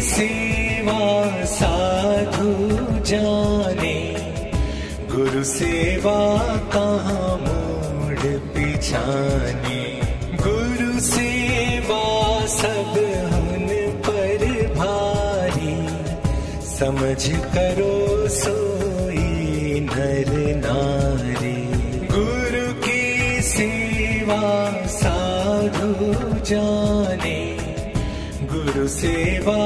सेवा साधु जाने। गुरु सेवा कहाँ मोड़ पिछाने। गुरु सेवा सब हुन पर भारी। समझ करो सोई नर नारी। गुरु की सेवा साधु जाने। गुरु सेवा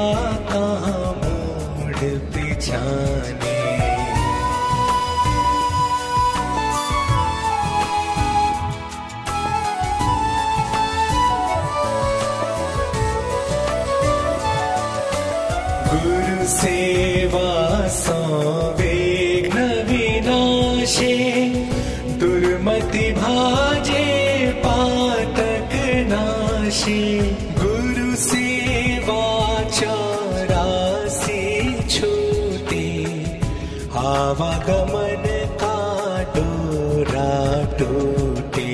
कहाँ मोड़ पिछाने गुरु सेवा सो विघ्न विनाशे दुर्मति भाजे पातक नाशे आवागमन का डोरा टूटे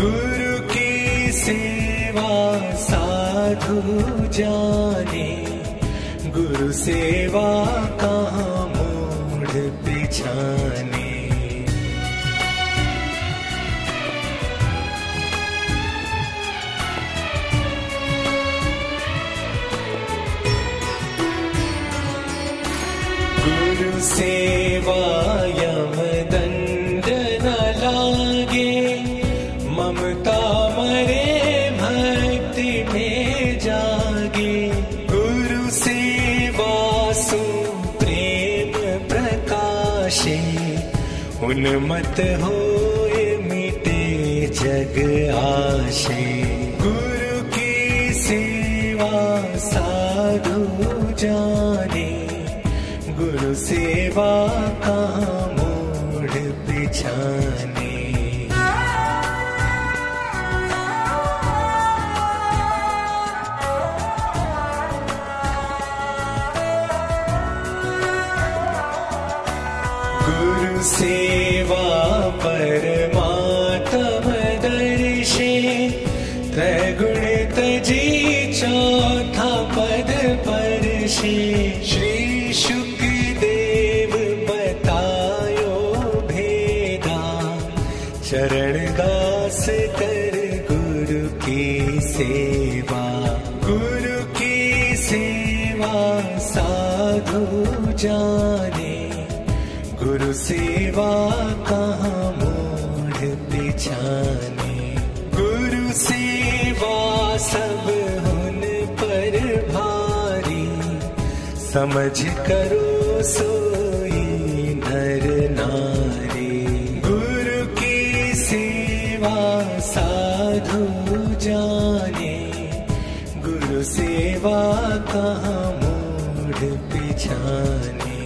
गुरु की सेवा साधु जाने। गुरु सेवा का मोड़ पिछाने। उन्मत होए मिटे जग आशे। गुरु की सेवा साधु जाने गुरु सेवा कहाँ मोड़ पिछाने गुरु सेवा परमात्म दर्शे त्रैगुण तजी चौथा पद परशे साधु जाने। गुरु सेवा कहाँ मोड़ पिछाने गुरु सेवा सब हुन पर भारी। समझ करो सोई नर नारी। गुरु की सेवा साधु जाने। गुरु सेवा कहाँ पीछाने